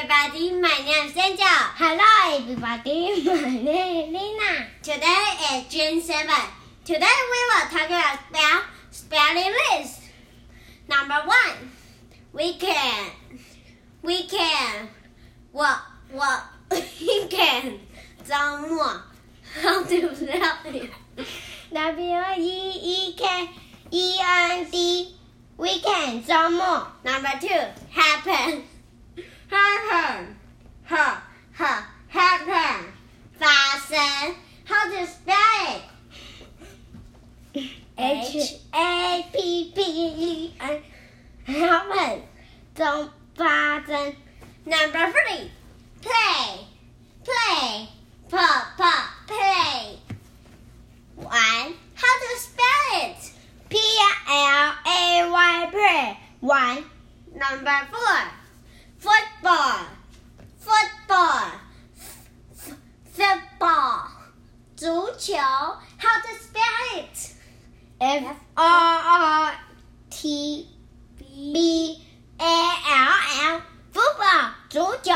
everybody. My name is Angel. Hello, everybody. My name is Lina. Today is June 7. Today we will talk about spell, spelling list. Number one, weekend. Weekend. What? What? Weekend. 周末. How to spell it? W E E K E N D. Weekend 周末。 Number two, H A P P E N many Don't bother. Number three. Play. Play. Pop pop play. One. How to spell it? P L A Y play. One. Number four. Football. Football. F football. 足球，how to spell it? F O O T B A L L football 足球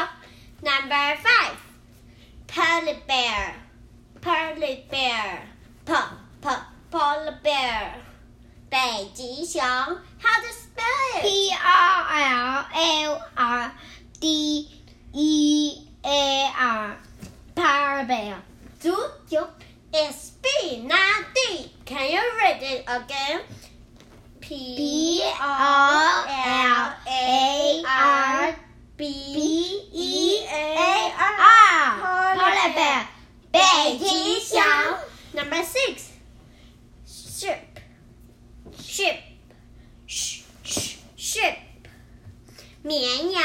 Number five, polar bear. Polar bear. P, p, polar bear. 北极熊. How to spell it? P O L A R D E A R polar bear 足球 It's B, not D. Can you read it again? P P O L A R B B E E A A R. R polar bear 北极熊 Number six, ship. Ship. Sh, sh, ship. 绵羊.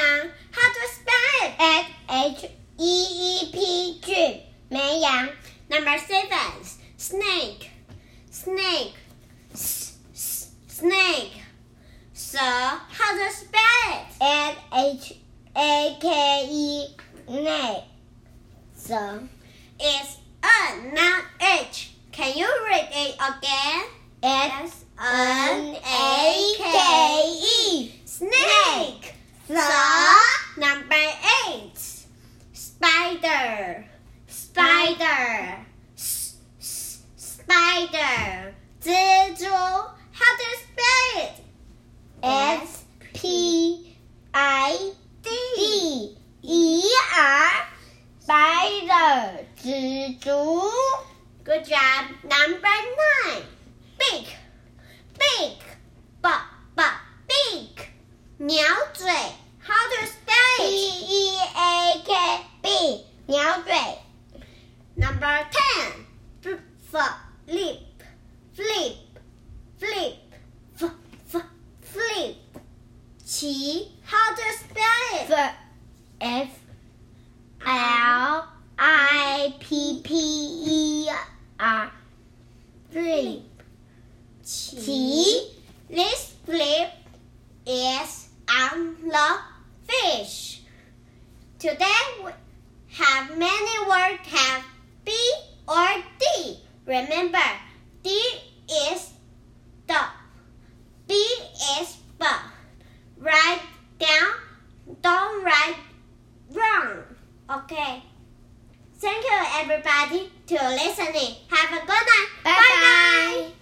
How to spell it? S H E E P G 绵羊 Number seven, snake. Snake. S, s, snake. So, how to spell it? S H A K E snake so It's N, not H. Can you read it again? S N A K E Snake. so Number eight. Spider. Spider. S, s, spider. 蜘蛛. How to spell it? S P I D E R spider 蜘蛛 Good job. Number nine. Big. Big. B, b, big. 鸟嘴. How to spell P it? E A K B 鸟嘴 Number ten. F, flip. Flip. Flip. F, f, flip. 骑. How to spell it? F F L I P P E R flip 骑. This flip is on the fish. Today we have many words have B or D. Remember, D is the. B is bug. Write down, don't write wrong. Okay. Thank you everybody to listening. Have a good night. Bye bye. bye. bye.